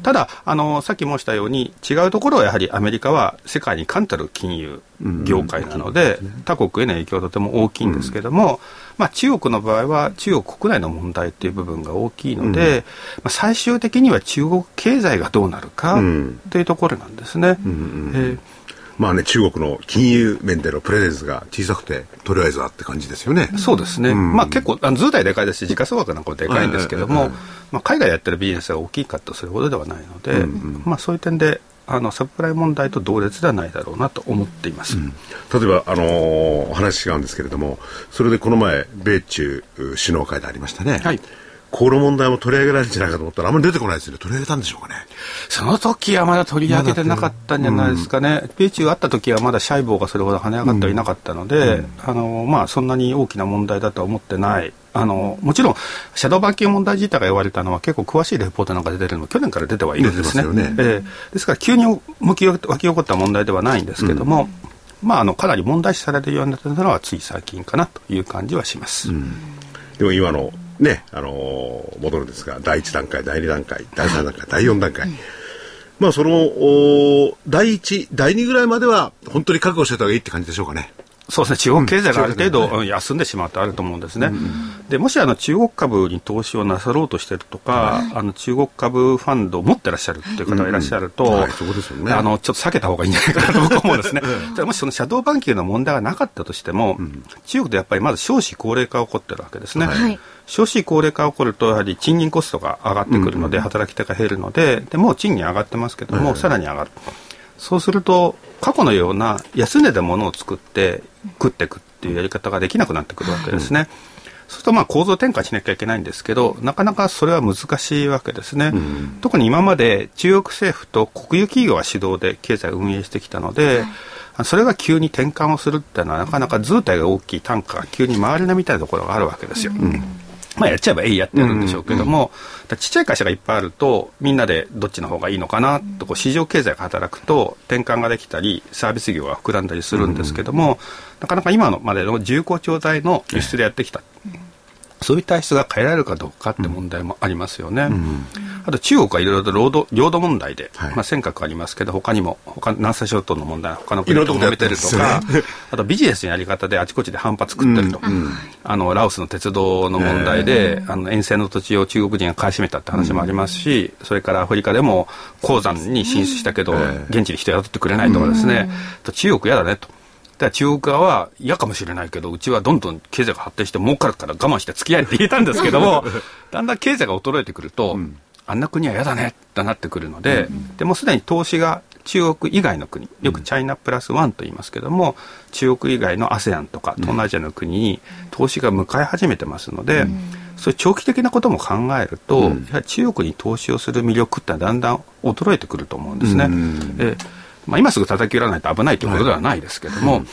ただあの、さっき申したように、違うところはやはりアメリカは世界に冠たる金融業界なので、他国への影響はとても大きいんですけれども、まあ、中国の場合は中国国内の問題という部分が大きいので、まあ、最終的には中国経済がどうなるかというところなんですね。えーまあね、中国の金融面でのプレゼンスが小さくて、とりあえずはって感じですよね。そうですね。まあ結構、あの図体でかいですし、時価総額なんかもでかいんですけども、まあ海外やってるビジネスが大きいかとするほどではないので、まあそういう点で、あのサプライ問題と同列ではないだろうなと思っています、うん、例えば、あのー、話違うんですけれどもそれでこの前米中首脳会でありましたね、はい、この問題も取り上げられるんじゃないかと思ったら、あんまり出てこないですよね。取り上げたんでしょうかね。その時はまだ取り上げてなかったんじゃないですかね。米中あった時はまだシャイボーがそれほど跳ね上がってはいなかったので、うん、あの、まあ、そんなに大きな問題だとは思ってない。あの、もちろん、シャドーバンキング問題自体が言われたのは結構詳しいレポートなんか出てるのも去年から出てはいるんですね。すねえー、ですから急に湧き起こった問題ではないんですけども、うん、まあ、あの、かなり問題視されるようになったのはつい最近かなという感じはします。うん、でも今のね、あのー、戻るんですが、第1段階、第2段階、第3段階、第4段階。まあ、その、第1、第2ぐらいまでは、本当に覚悟してた方がいいって感じでしょうかね。そうですね、中国経済がある程度休んでしまうとあると思うんですね。うん、でもしあの中国株に投資をなさろうとしてるとか、あの中国株ファンドを持ってらっしゃるっていう方がいらっしゃると、あのちょっと避けた方がいいんじゃないかなと僕は 思うんですね。じゃもしそのシャドーバンキングの問題がなかったとしても、うん、中国でやっぱりまず少子高齢化が起こってるわけですね。はい。少子高齢化が起こると、やはり賃金コストが上がってくるので、働き手が減るので、でもう賃金上がってますけども、さらに上がる。そうすると、過去のような安値で物を作って食っていくっていうやり方ができなくなってくるわけですね。そうするとまあ構造転換しなきゃいけないんですけど、なかなかそれは難しいわけですね。うん、特に今まで中国政府と国有企業が主導で経済を運営してきたので、はい、それが急に転換をするっていうのはなかなか図体が大きい単価が急に回れないみたいなところがあるわけですよ。うんまあやっちゃえばえいやってやるんでしょうけども、うん、ちっちゃい会社がいっぱいあると、みんなでどっちの方がいいのかなと、こう市場経済が働くと、転換ができたり、サービス業が膨らんだりするんですけども、なかなか今のまでの重厚調剤の輸出でやってきた。そういう体質が変えられるかどうかって問題もありますよね。うん、あと中国はいろいろと領土領土問題で、はい、まあ、尖閣ありますけど、他にも他南沙諸島の問題、他の国と揉めてるとか、ね、あとビジネスのやり方であちこちで反発食ってると、うん、あのラオスの鉄道の問題で、あの沿線の土地を中国人が買い占めたって話もありますし、それからアフリカでも鉱山に進出したけど、現地に人雇ってくれないとかですね、中国嫌だねと。だ中国側は嫌かもしれないけど、うちはどんどん経済が発展して儲かるから我慢して付き合いって言えたんですけども、だんだん経済が衰えてくると、うん、あんな国は嫌だねってなってくるので、うん、でもすでに投資が中国以外の国、よくチャイナプラスワンと言いますけども、中国以外の ASEAN とか東南アジアの国に投資が向かい始めてますので、うん、そういう長期的なことも考えると、やはり中国に投資をする魅力ってだんだん衰えてくると思うんですね。えまあ、今すぐ叩き売らないと危ないということではないですけれども、はい。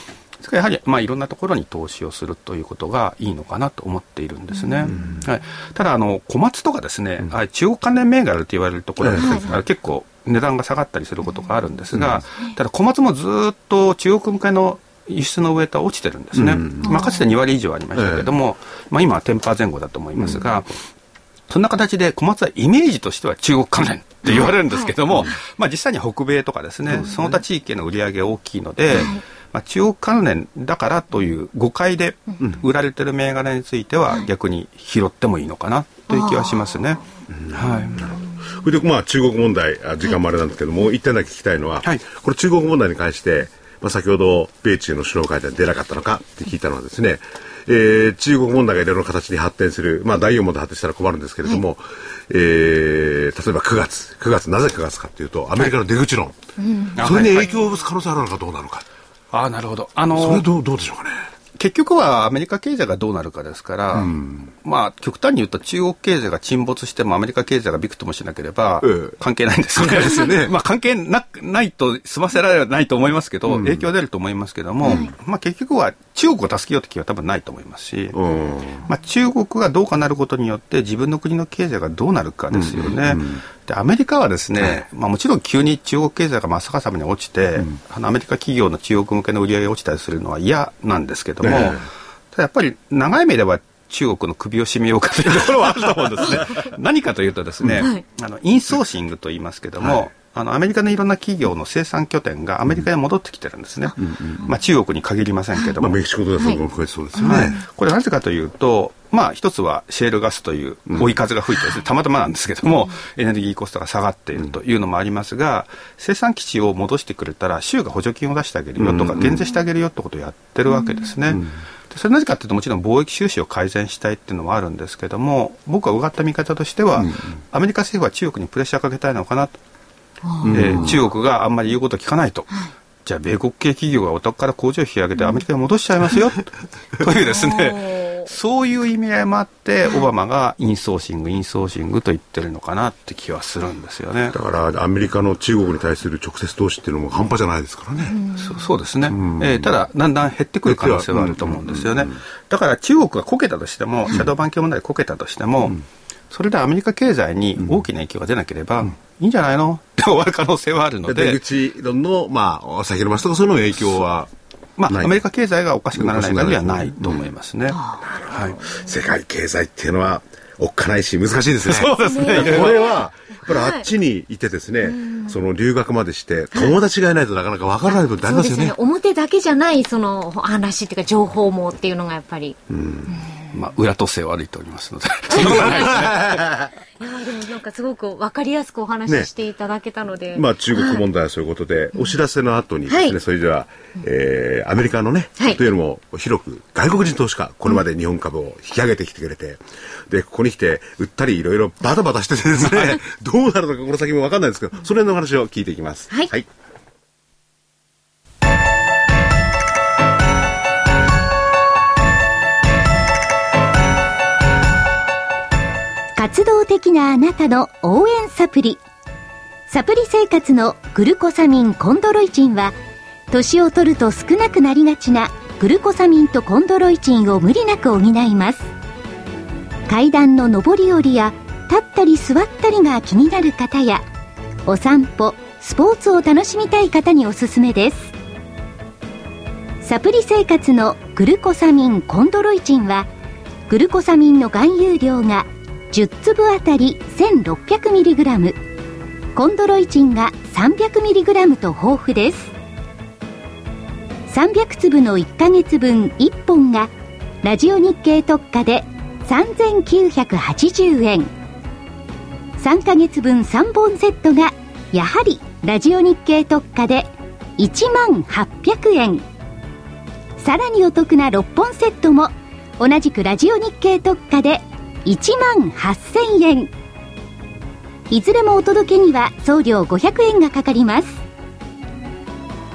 やはり、まあ、いろんなところに投資をするということがいいのかなと思っているんですね。はい、ただあの、小松とかですね、うん、中国関連銘柄と言われるところは、結構値段が下がったりすることがあるんですが、ただ小松もずっと中国向けの輸出のウエイトは落ちてるんですね。まあ、かつて2割以上ありましたけれども、まあ、今はテンパー前後だと思いますが、そんな形で小松はイメージとしては中国関連って言われるんですけども、まあ実際に北米とかですね、その他地域の売り上げ大きいので、まあ、中国関連だからという誤解で売られてる銘柄については逆に拾ってもいいのかなという気はしますね。はい。それでまあ中国問題、時間もあれなんですけども、一点だけ聞きたいのは、はい、これ中国問題に関して、まあ、先ほど米中の首脳会談出なかったのかって聞いたのはですね、えー、中国問題がいろいろな形に発展する、まあ、第4問題発展したら困るんですけれども、はい、えー、例えば9月、9月、なぜ9月かというと、アメリカの出口論、はい、それに影響を及ぼす可能性あるのかどうなのか。ああ、なるほど。あのー、それどう、どうでしょうかね。結局はアメリカ経済がどうなるかですから、うん、まあ極端に言うと中国経済が沈没してもアメリカ経済がびくともしなければ関係ないんですよね。まあ関係なないと済ませられないと思いますけど、うん、影響出ると思いますけども、まあ結局は中国を助けようと気は多分ないと思いますし、まあ中国がどうかなることによって自分の国の経済がどうなるかですよね。うんでアメリカはですね、はい、まあ、もちろん急に中国経済が真っ逆さまに落ちて、うん、あのアメリカ企業の中国向けの売り上げが落ちたりするのは嫌なんですけども、ね、ただやっぱり長い目では中国の首を絞めようかというところはあると思うんですね。何かというとですね、はい、あのインソーシングと言いますけども、はいあのアメリカのいろんな企業の生産拠点がアメリカに戻ってきてるんですね、まあ、中国に限りませんけども、まあ、メキシコとかそうですよね、はい、これなぜかというとまあ、一つはシェールガスという追い風が吹いてですね、たまたまなんですけども、エネルギーコストが下がっているというのもありますが、生産基地を戻してくれたら、州が補助金を出してあげるよとか、減税してあげるよってことをやってるわけですね。それなぜかというともちろん貿易収支を改善したいっていうのもあるんですけども僕はうがった見方としては、アメリカ政府は中国にプレッシャーかけたいのかなと、えー、中国があんまり言うこと聞かないと。じゃあ米国系企業がお宅から工場を引き上げてアメリカに戻しちゃいますよ、というですね。そういう意味合いもあって、オバマがインソーシング、インソーシングと言ってるのかなって気はするんですよね。だからアメリカの中国に対する直接投資っていうのも半端じゃないですからね。うそうですね、えー、ただ、だんだん減ってくる可能性はあると思うんですよね。だから中国がこけたとしても、シャドーバンキ問題こけたとしても、それでアメリカ経済に大きな影響が出なければ、いいんじゃないの？終わる可能性はあるので。出口論の、まあ、先ほどましたが、その影響はまあ、アメリカ経済がおかしくならない限りはないと思いますね。はい、世界経済っていうのは、おっかないし、難しいですね。そうですね。これは、やっぱりあっちにいてですね、はい、その留学までして、友達がいないとなかなかわからない部分ってありますよね。ね表だけじゃない、その話っていうか、情報もっていうのがやっぱり。うんまあ、裏とせを歩いておりますので。いやでもなんかすごく分かりやすくお話ししていただけたので、ね、まあ中国問題はそういうことで、はい、お知らせの後にですね、はい、それでは、えー、アメリカのね、はい、というよりも広く外国人投資家これまで日本株を引き上げてきてくれて、でここに来て売ったりいろいろバタバタしててですねどうなるのかこの先も分かんないですけどそれの話を聞いていきます。はい活動的なあなたの応援サプリ。サプリ生活のグルコサミンコンドロイチンは、年を取ると少なくなりがちなグルコサミンとコンドロイチンを無理なく補います。階段の上り下りや立ったり座ったりが気になる方や、お散歩、スポーツを楽しみたい方におすすめです。サプリ生活のグルコサミンコンドロイチンは、グルコサミンの含有量が10粒あたり 1600mg コンドロイチンが 300mg と豊富です。300粒の1ヶ月分1本がラジオ日経特価で3980円3ヶ月分3本セットがやはりラジオ日経特価で1万800円さらにお得な6本セットも同じくラジオ日経特価で1万8000円。いずれもお届けには送料500円がかかります。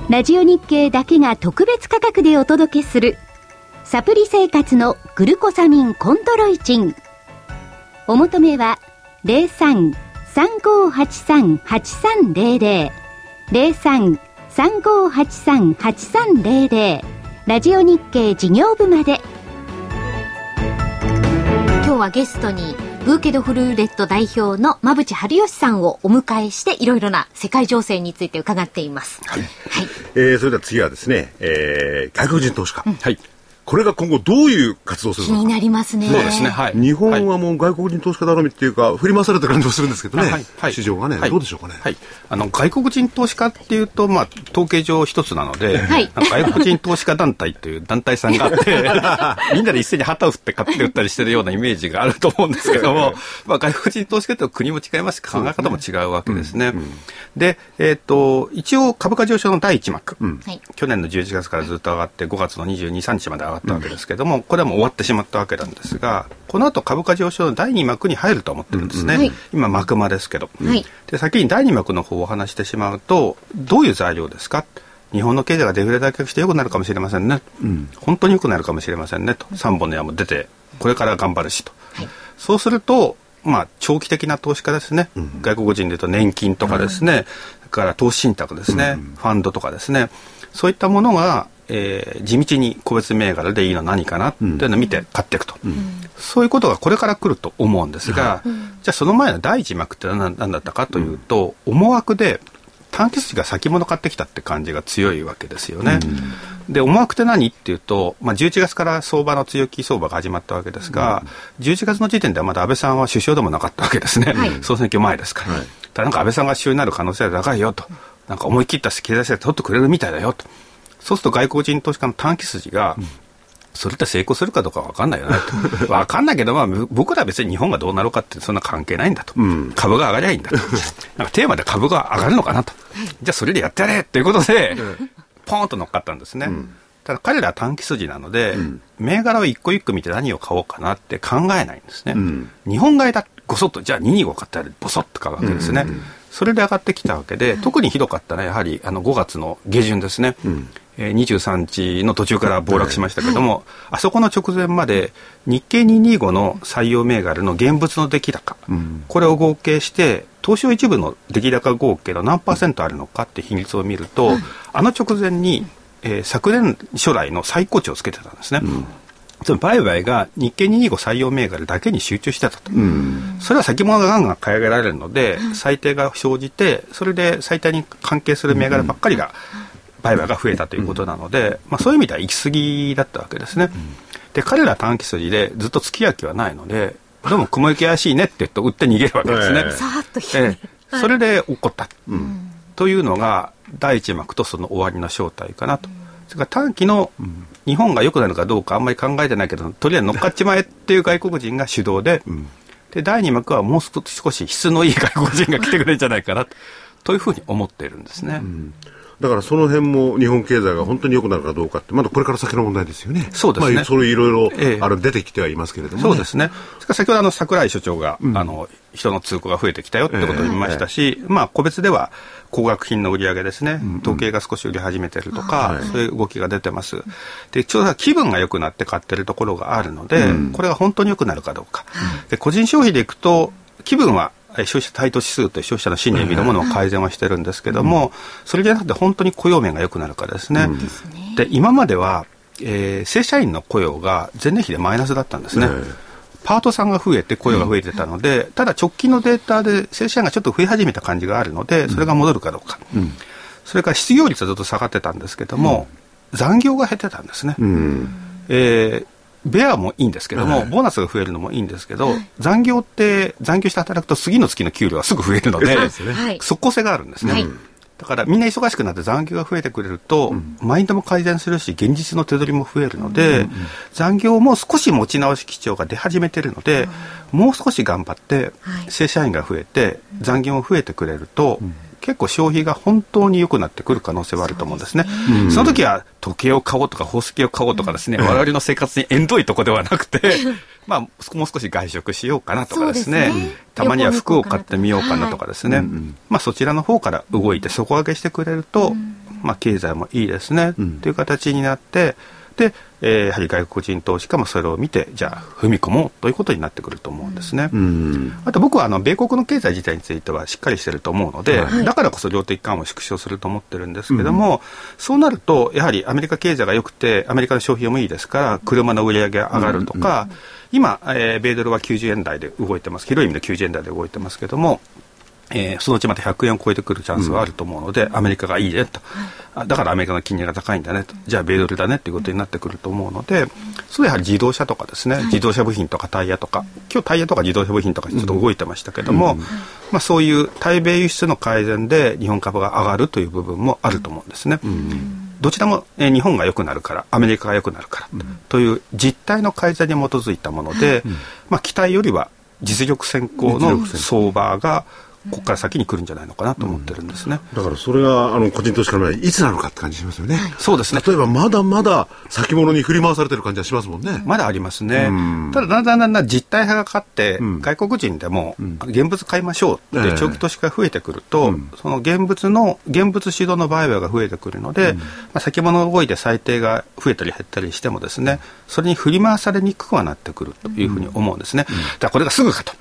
ラジオ日経だけが特別価格でお届けするサプリ生活のグルコサミンコントロイチン。お求めは03-3583-8300 03-3583-8300ラジオ日経事業部まで。はゲストにブーケドフルーレット代表の馬淵春吉さんをお迎えしていろいろな世界情勢について伺っています。はい。はい、えー、それでは次はですね、えー、外国人投資家。うん、はい。これが今後どういう活動するのか気になりますね。そうですね。はい。日本はもう外国人投資家頼みっていうか、振り回された感じもするんですけどね。はい。はい、市場がね、はい、どうでしょうかね。はい。あの、外国人投資家っていうと、まあ、統計上一つなので、はい。外国人投資家団体という団体さんがあって、みんなで一斉に旗を振って買って売ったりしてるようなイメージがあると思うんですけども、まあ、外国人投資家って国も違いますし、考え方も違うわけですね。で、えっ、と、一応株価上昇の第一幕、うん、去年の11月からずっと上がって、5月の22、3日まで上がったわけですけども、これはもう終わってしまったわけなんですが、この後株価上昇の第2幕に入ると思ってるんですね。うんうん、今、幕間ですけど、はい、で。先に第2幕の方をお話してしまうと、どういう材料ですか？日本の経済がデフレだけして良くなるかもしれませんね、うん、本当に良くなるかもしれませんねと、3本の矢も出て、これから頑張るしと、はい、そうすると、まあ、長期的な投資家ですね、うん、外国人でいうと年金とかですね、それから投資信託ですね、うん、ファンドとかですね、そういったものがえー、地道に個別銘柄でいいの何かなっていうのを見て買っていくと、うん、そういうことがこれから来ると思うんですが、うん、じゃあその前の第一幕って何何だったかというと、うん、思惑で短期筋が先物買ってきたって感じが強いわけですよね。で思惑って何っていうと、まあ、11月から相場の強気相場が始まったわけですが、うん、11月の時点ではまだ安倍さんは首相でもなかったわけですね、はい、総選挙前ですから。はい。ただなんか安倍さんが首相になる可能性は高いよと。なんか思い切った経済政策取ってくれるみたいだよと。そうすると外国人投資家の短期筋が、それって成功するかどうか分かんないよねと。分かんないけど、まあ、僕らは別に日本がどうなろうかってそんな関係ないんだと。うん、株が上がりゃいいんだと。なんかテーマで株が上がるのかなと。じゃあそれでやってやれということで、ポーンと乗っかったんですね。うんただ彼らは短期筋なので、うん、銘柄を一個一個見て何を買おうかなって考えないんですね。うん、日本買いだ、ごそっと、じゃあ225買ったらボソッと買うわけですね。うんうんうんそれで上がってきたわけで、特にひどかったのはやはりあの5月の下旬ですね。うんえー、23日の途中から暴落しましたけども、はい、あそこの直前まで日経225の採用銘柄の現物の出来高、うん、これを合計して東証一部の出来高合計の何パーセントあるのかって比率を見ると、あの直前に、えー、昨年初来の最高値をつけてたんですね。うん。つまり売買が日経225採用銘柄だけに集中してたと、うん、それは先物がガンガン買い上げられるので、最低が生じて、それで最低に関係する銘柄ばっかりが売買が増えたということなので、まあ、そういう意味では行き過ぎだったわけですね。で彼ら短期筋でずっと付き合う気はないのでどうも雲行き怪しいねって言うと売って逃げるわけですね。ええ、それで起こった、うん、というのが第一幕とその終わりの正体かなと。それから短期の日本が良くなるかどうかあんまり考えてないけどとりあえず乗っかっちまえっていう外国人が主導で、うん、で第二幕はもう少し質のいい外国人が来てくれるんじゃないかなというふうに思っているんですね。うんだからその辺も日本経済が本当に良くなるかどうかって、まだこれから先の問題ですよね。そうですね。まあ、それいろいろ、ええ、あ出てきてはいますけれども、ね、そうですね。先ほどあの桜井所長が、うん、あの人の通行が増えてきたよってことを言いましたし、え、まあ個別では高額品の売り上げですね、統計が少し売り始めてるとか、うん、そういう動きが出てます。で、ちょうど気分が良くなって買ってるところがあるので、うん、これが本当に良くなるかどうか。で、個人消費でいくと、気分は消費者対等指数という消費者の信念見るものを改善はしてるんですけども、それじゃなくて本当に雇用面が良くなるかですね。で今までは、えー、正社員の雇用が前年比でマイナスだったんですね。パートさんが増えて雇用が増えてたので、ただ直近のデータで正社員がちょっと増え始めた感じがあるので、それが戻るかどうか。それから失業率はずっと下がってたんですけども、残業が減ってたんですね。えーベアもいいんですけども、ボーナスが増えるのもいいんですけど、残業って残業して働くと次の月の給料はすぐ増えるので、即効性があるんですね。だからみんな忙しくなって残業が増えてくれると、マインドも改善するし、現実の手取りも増えるので、残業も少し持ち直し基調が出始めてるので、もう少し頑張って、正社員が増えて、残業も増えてくれると、結構消費が本当に良くなってくる可能性はあると思うんですね。そねその時は時計を買おうとか宝石を買おうとかですね、我々の生活に縁遠いとこではなくて、まあ、もう少し外食しようかなとかですね、すね。たまには服を買ってみようかなとかですね、はい、まあ、そちらの方から動いて底上げしてくれると、まあ、経済もいいですね、という形になって、で、えー、やはり外国人投資家もそれを見て、じゃあ踏み込もうということになってくると思うんですね。あと僕はあの米国の経済自体についてはしっかりしてると思うので、はい、だからこそ量的緩和を縮小すると思ってるんですけども、うん、そうなると、やはりアメリカ経済が良くて、アメリカの消費もいいですから、車の売り上げが上がるとか、うん。うん、今、えー、米ドルは90円台で動いてます、広い意味で90円台で動いてますけども、えー、そのうちまた100円を超えてくるチャンスはあると思うので、うん、アメリカがいいねと、はい、だからアメリカの金利が高いんだねと、じゃあ米ドルだねっていうことになってくると思うので、それやはり自動車とかですね、はい、自動車部品とかタイヤとか、今日タイヤとか自動車部品とかちょっと動いてましたけども、うん、まあ、そういう対米輸出の改善で日本株が上がるという部分もあると思うんですね。うん。どちらも、えー、日本が良くなるからアメリカが良くなるから、という実態の改善に基づいたもので、まあ、期待よりは実力先行の相場がここから先に来るんじゃないのかなと思ってるんですね、うん、だからそれがあの個人投資家の場合いつなのかって感じしますよね、そうですね。例えばまだまだ先物に振り回されてる感じはしますもんね。まだありますね、ただだんだんだんだん実体派が勝って、うん、外国人でも現物買いましょうって長期投資家が増えてくると、その現物の現物主導の売買が増えてくるので、まあ、先物動いて最低が増えたり減ったりしてもですねそれに振り回されにくくはなってくるというふうに思うんですね、だからこれがすぐかと。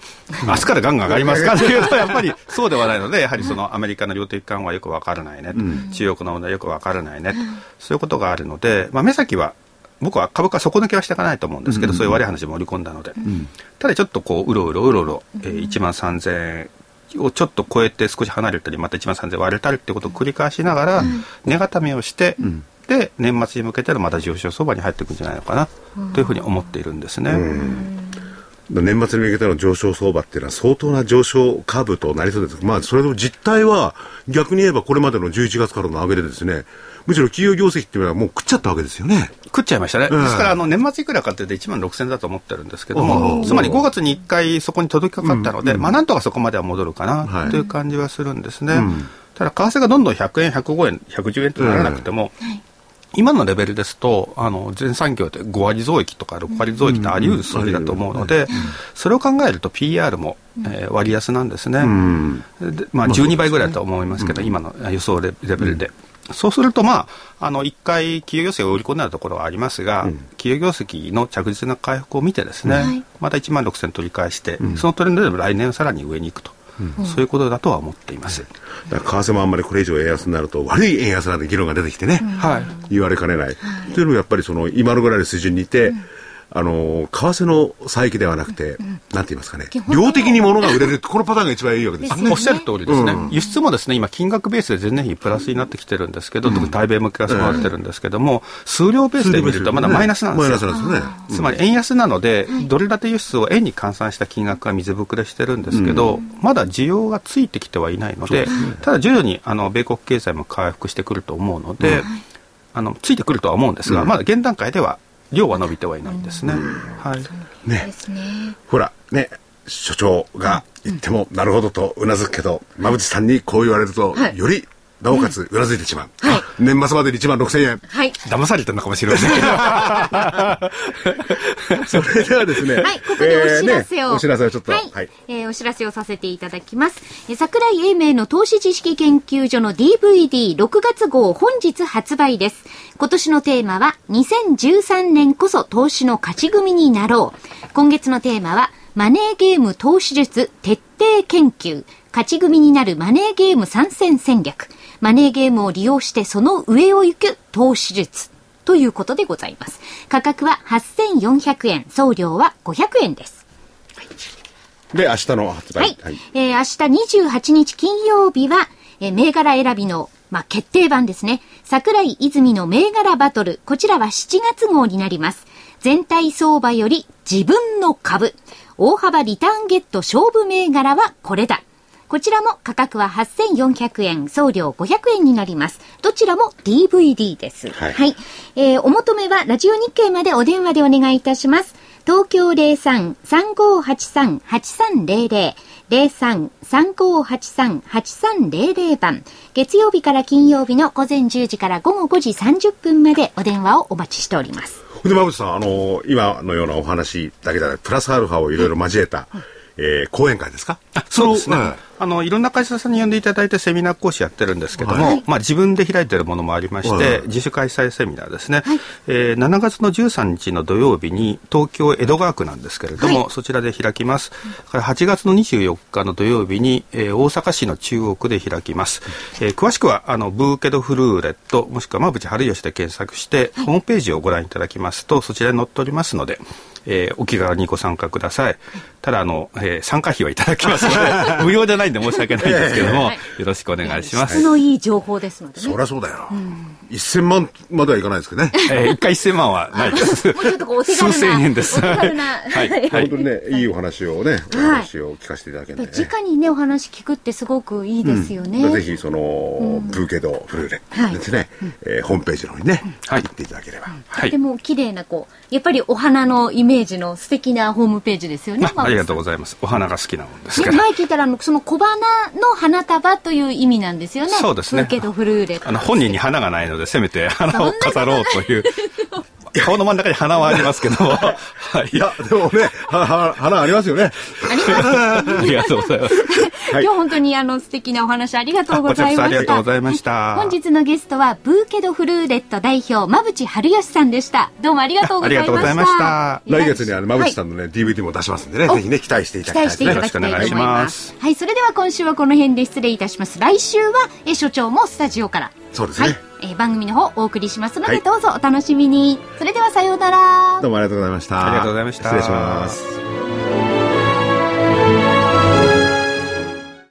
明日からガンガン上がりますかというとやっぱりそうではないので、やはりそのアメリカの量的緩和はよくわからないねと、うん、中国の問題よくわからないねと、そういうことがあるので、まあ、目先は僕は株価底抜けはしていかないと思うんですけど、うん、そういう悪い話も織り込んだので、うん、ただちょっとこううろうろうろうろ、えー、1万3000円をちょっと超えて少し離れたりまた1万3000円割れたりってことを繰り返しながら、値固めをして、で年末に向けてのまた上昇相場に入っていくんじゃないのかなというふうに思っているんですね。年末に向けての上昇相場っていうのは相当な上昇カーブとなりそうです。まあ、それでも実態は逆に言えばこれまでの11月からの上げでですね、むしろ企業業績っていうのはもう食っちゃったわけですよね。食っちゃいましたね。ですから、あの、年末いくらかっていうと1万6000だと思ってるんですけども、つまり5月に1回そこに届きかかったので、まあなんとかそこまでは戻るかなという感じはするんですね。ただ、為替がどんどん100円、105円、110円とならなくても、今のレベルですと、あの、全産業で5割増益とか6割増益ってあり得る数字だと思うので、それを考えると PR も、えー割安なんですね。でまあ、12倍ぐらいだと思いますけど、今の予想レレベルで。そうすると、まあ、あの、一回企業業績が売り込んだところはありますが、企業業績の着実な回復を見てですね、はいまた1万6000取り返して、そのトレンドでも来年はさらに上に行くと、そういうことだとは思っています。為替もあんまりこれ以上円安になると悪い円安なんて議論が出てきてね、はい。言われかねない。というのもやっぱりその今のぐらいの水準にいて、あの、為替の差益ではなくて、なんて言いますかね量的に物が売れるこのパターンが一番いいわけですよね。おっしゃる通りですね、輸出もですね今、金額ベースで前年比プラスになってきてるんですけど、特に対米向けがそうなってるんですけども、数量ベースで見ると、まだマイナスなんですよ。つまり円安なので、ドル建て輸出を円に換算した金額が水ぶくれしてるんですけど、まだ需要がついてきてはいないので、ただ徐々にあの米国経済も回復してくると思うので、あのついてくるとは思うんですが、まだ現段階では量は伸びてはいないんですね。はい。ね。ほら、ね、所長が言っても、なるほどとうなずくけど、馬淵さんにこう言われると、はい。より、なおかつうなずいてしまう。あ年末までに1万6000円。はい。騙されてるのかもしれませんけど。それではですね。はい、ここでお知らせを。えーねお知らせをちょっと。はい。えーお知らせをさせていただきます。えー桜井英明の投資知識研究所の DVD6 月号本日発売です。今年のテーマは、2013年こそ投資の勝ち組になろう。今月のテーマは、マネーゲーム投資術徹底研究。勝ち組になるマネーゲーム参戦戦略。マネーゲームを利用してその上を行く投資術。ということでございます。価格は8400円、送料は500円です。で、明日の発売。はい。えー明日28日金曜日は、えー銘柄選びの、まあ、決定版ですね。桜井泉の銘柄バトル。こちらは7月号になります。全体相場より自分の株。大幅リターンゲット勝負銘柄はこれだ。こちらも価格は8400円、送料500円になります。どちらも DVD です。はいえーお求めはラジオ日経までお電話でお願いいたします。東京03-3583-8300 03-3583-8300番。月曜日から金曜日の午前10時から午後5時30分までお電話をお待ちしております。で、馬淵さん、あの今のようなお話だけじゃなくプラスアルファをいろいろ交えた、えー講演会ですか？そうですね、はい。あのいろんな会社さんに呼んでいただいてセミナー講師やってるんですけども、はい。まあ、自分で開いてるものもありまして、はい。自主開催セミナーですね、えー7月の13日の土曜日に東京江戸川区なんですけれども、そちらで開きます。それから8月の24日の土曜日に、えー大阪市の中央区で開きます、えー詳しくはあのブーケドフルーレットもしくは馬淵春吉で検索して、ホームページをご覧いただきますとそちらに載っておりますので、えーお気軽にご参加ください。ただあの、えー参加費はいただきますので、無料じゃないんで申し訳ないんですけども、よろしくお願いします。質のいい情報ですのでね。そりゃそうだよ。1000万まではいかないですけどね。えー、1回1000万はないです。もうちょっとこうお手軽な。数千円です。お手軽な。はい。はい。本当にね、いいお話をね、お話を聞かせていただけるね。直にね、お話聞くってすごくいいですよね。ぜひその、ブーケドフルーレですね、えーホームページの方にね、はい行っていただければ。はいとて。も綺麗な、こう、やっぱりお花のイメージの素敵なホームページですよね。あありがとうごございます。お花が好きなもんですね、から。前聞いたらあのその小花の花束という意味なんですよね。そうですねブーケドフルーレ。あの、本人に花がないので、せめて 花を飾ろうという。顔の真ん中に花はありますけども。はい。いや、でもね、花ありますよね。ありがとうございます。はい今日本当にあの素敵なお話ありがとうございました。りがとうございました。本日のゲストはブーケドフルーレット代表馬淵春吉さんでした。どうもありがとうございました。ありがとうございました来月にあの、馬淵さんのね、DVD も出しますんでね、ぜひね、期待していた期だきたい待ですね。していただきたいと思いよろしくお願いしま。ますはい、それでは今週はこの辺で失礼いたします。来週はえ所長もスタジオから。そうですねはい、えー番組の方お送りしますので、はいどうぞお楽しみに。それではさようなら。どうもありがとうございました。ありがとうございました失礼します。